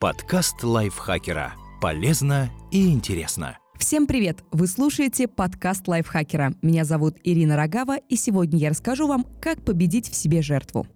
Подкаст лайфхакера. Полезно и интересно. Всем привет! Вы слушаете подкаст лайфхакера. Меня зовут Ирина Рогава, и сегодня я расскажу вам, как победить в себе жертву.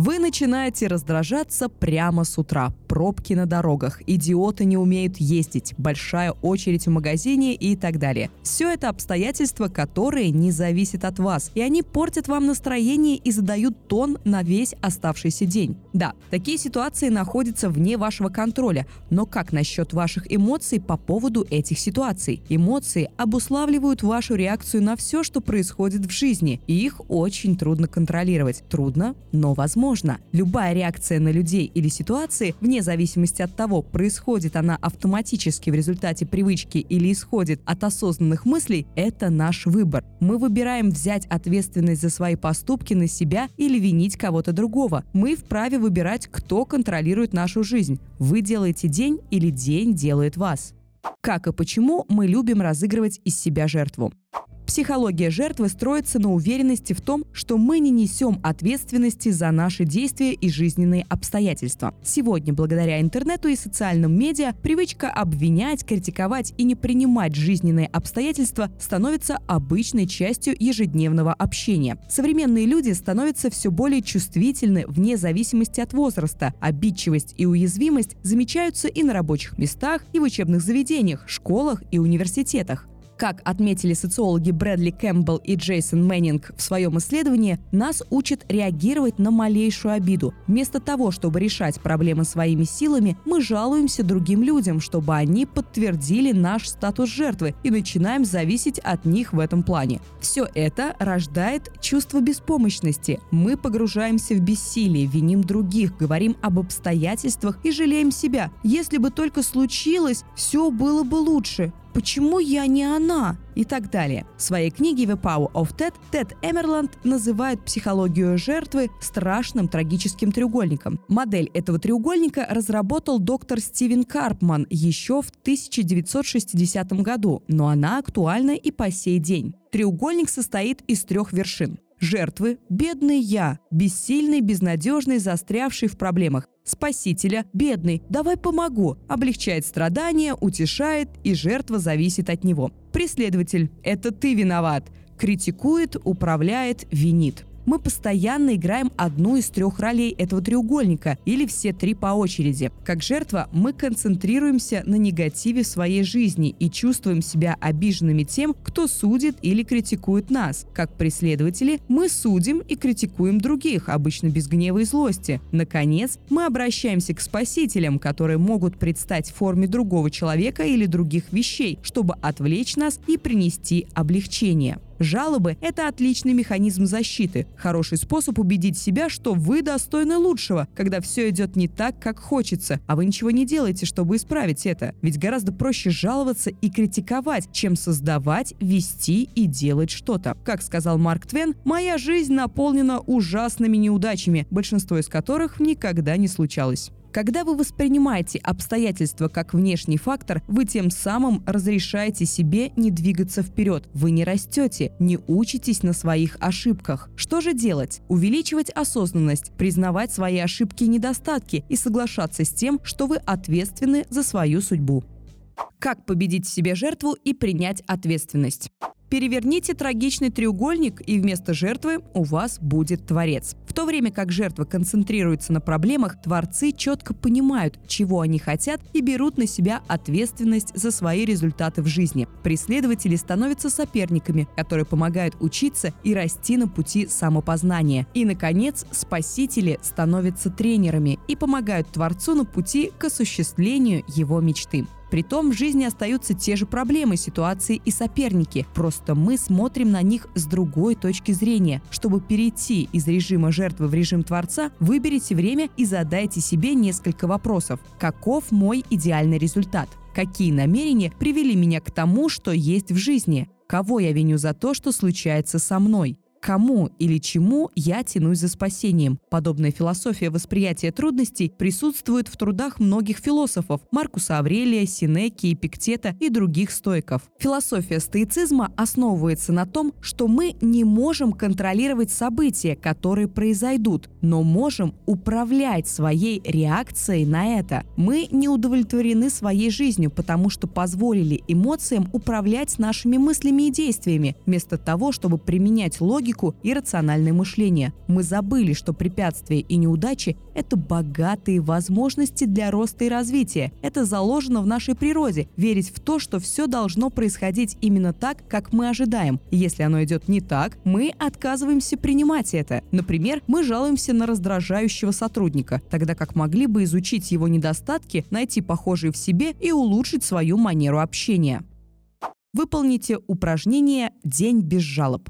Вы начинаете раздражаться прямо с утра. Пробки на дорогах, идиоты не умеют ездить, большая очередь в магазине и так далее. Все это обстоятельства, которые не зависят от вас, и они портят вам настроение и задают тон на весь оставшийся день. Да, такие ситуации находятся вне вашего контроля, но как насчет ваших эмоций по поводу этих ситуаций? Эмоции обуславливают вашу реакцию на все, что происходит в жизни, и их очень трудно контролировать. Трудно, но возможно возможно. Любая реакция на людей или ситуации, вне зависимости от того, происходит она автоматически в результате привычки или исходит от осознанных мыслей, это наш выбор. Мы выбираем взять ответственность за свои поступки на себя или винить кого-то другого. Мы вправе выбирать, кто контролирует нашу жизнь. Вы делаете день или день делает вас. Как и почему мы любим разыгрывать из себя жертву? Психология жертвы строится на уверенности в том, что мы не несем ответственности за наши действия и жизненные обстоятельства. Сегодня, благодаря интернету и социальным медиа, привычка обвинять, критиковать и не принимать жизненные обстоятельства становится обычной частью ежедневного общения. Современные люди становятся все более чувствительны вне зависимости от возраста. Обидчивость и уязвимость замечаются и на рабочих местах, и в учебных заведениях, школах и университетах. Как отметили социологи Брэдли Кэмпбелл и Джейсон Мэннинг в своем исследовании, нас учат реагировать на малейшую обиду. Вместо того, чтобы решать проблемы своими силами, мы жалуемся другим людям, чтобы они подтвердили наш статус жертвы и начинаем зависеть от них в этом плане. Все это рождает чувство беспомощности. Мы погружаемся в бессилие, виним других, говорим об обстоятельствах и жалеем себя. Если бы только случилось, все было бы лучше почему я не она? И так далее. В своей книге The Power of Ted Тед Эмерланд называет психологию жертвы страшным трагическим треугольником. Модель этого треугольника разработал доктор Стивен Карпман еще в 1960 году, но она актуальна и по сей день. Треугольник состоит из трех вершин. Жертвы – бедный я, бессильный, безнадежный, застрявший в проблемах. Спасителя, бедный, давай помогу, облегчает страдания, утешает, и жертва зависит от него. Преследователь – это ты виноват, критикует, управляет, винит мы постоянно играем одну из трех ролей этого треугольника или все три по очереди. Как жертва мы концентрируемся на негативе своей жизни и чувствуем себя обиженными тем, кто судит или критикует нас. Как преследователи мы судим и критикуем других, обычно без гнева и злости. Наконец, мы обращаемся к спасителям, которые могут предстать в форме другого человека или других вещей, чтобы отвлечь нас и принести облегчение. Жалобы – это отличный механизм защиты, хороший способ убедить себя, что вы достойны лучшего, когда все идет не так, как хочется, а вы ничего не делаете, чтобы исправить это. Ведь гораздо проще жаловаться и критиковать, чем создавать, вести и делать что-то. Как сказал Марк Твен, «Моя жизнь наполнена ужасными неудачами, большинство из которых никогда не случалось». Когда вы воспринимаете обстоятельства как внешний фактор, вы тем самым разрешаете себе не двигаться вперед. Вы не растете, не учитесь на своих ошибках. Что же делать? Увеличивать осознанность, признавать свои ошибки и недостатки и соглашаться с тем, что вы ответственны за свою судьбу. Как победить в себе жертву и принять ответственность? Переверните трагичный треугольник, и вместо жертвы у вас будет творец. В то время как жертва концентрируется на проблемах, творцы четко понимают, чего они хотят и берут на себя ответственность за свои результаты в жизни. Преследователи становятся соперниками, которые помогают учиться и расти на пути самопознания. И, наконец, спасители становятся тренерами и помогают творцу на пути к осуществлению его мечты. Притом в жизни остаются те же проблемы, ситуации и соперники. Просто мы смотрим на них с другой точки зрения. Чтобы перейти из режима жертвы в режим творца, выберите время и задайте себе несколько вопросов. Каков мой идеальный результат? Какие намерения привели меня к тому, что есть в жизни? Кого я виню за то, что случается со мной? Кому или чему я тянусь за спасением. Подобная философия восприятия трудностей присутствует в трудах многих философов – Маркуса Аврелия, Синеки, Эпиктета и других стоиков. Философия стоицизма основывается на том, что мы не можем контролировать события, которые произойдут, но можем управлять своей реакцией на это. Мы не удовлетворены своей жизнью, потому что позволили эмоциям управлять нашими мыслями и действиями, вместо того, чтобы применять логику логику и рациональное мышление. Мы забыли, что препятствия и неудачи – это богатые возможности для роста и развития. Это заложено в нашей природе – верить в то, что все должно происходить именно так, как мы ожидаем. Если оно идет не так, мы отказываемся принимать это. Например, мы жалуемся на раздражающего сотрудника, тогда как могли бы изучить его недостатки, найти похожие в себе и улучшить свою манеру общения. Выполните упражнение «День без жалоб».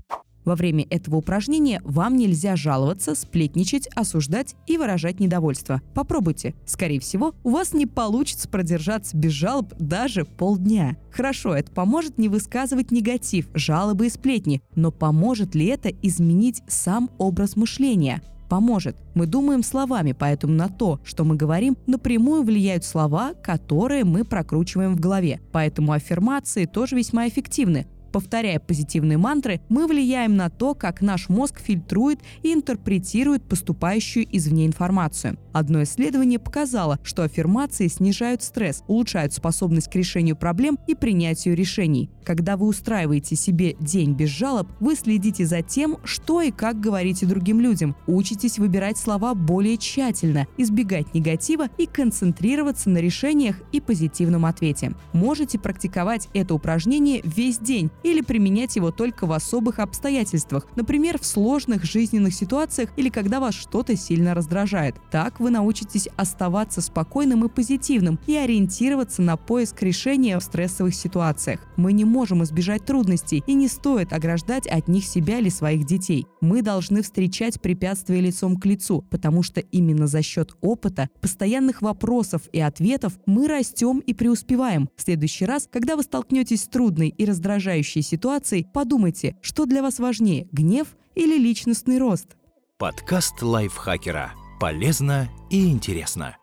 Во время этого упражнения вам нельзя жаловаться, сплетничать, осуждать и выражать недовольство. Попробуйте. Скорее всего, у вас не получится продержаться без жалоб даже полдня. Хорошо, это поможет не высказывать негатив, жалобы и сплетни, но поможет ли это изменить сам образ мышления? поможет. Мы думаем словами, поэтому на то, что мы говорим, напрямую влияют слова, которые мы прокручиваем в голове. Поэтому аффирмации тоже весьма эффективны. Повторяя позитивные мантры, мы влияем на то, как наш мозг фильтрует и интерпретирует поступающую извне информацию. Одно исследование показало, что аффирмации снижают стресс, улучшают способность к решению проблем и принятию решений. Когда вы устраиваете себе день без жалоб, вы следите за тем, что и как говорите другим людям, учитесь выбирать слова более тщательно, избегать негатива и концентрироваться на решениях и позитивном ответе. Можете практиковать это упражнение весь день или применять его только в особых обстоятельствах, например, в сложных жизненных ситуациях или когда вас что-то сильно раздражает. Так вы научитесь оставаться спокойным и позитивным и ориентироваться на поиск решения в стрессовых ситуациях. Мы не можем избежать трудностей и не стоит ограждать от них себя или своих детей. Мы должны встречать препятствия лицом к лицу, потому что именно за счет опыта, постоянных вопросов и ответов мы растем и преуспеваем. В следующий раз, когда вы столкнетесь с трудной и раздражающей окружающей ситуации, подумайте, что для вас важнее – гнев или личностный рост. Подкаст лайфхакера. Полезно и интересно.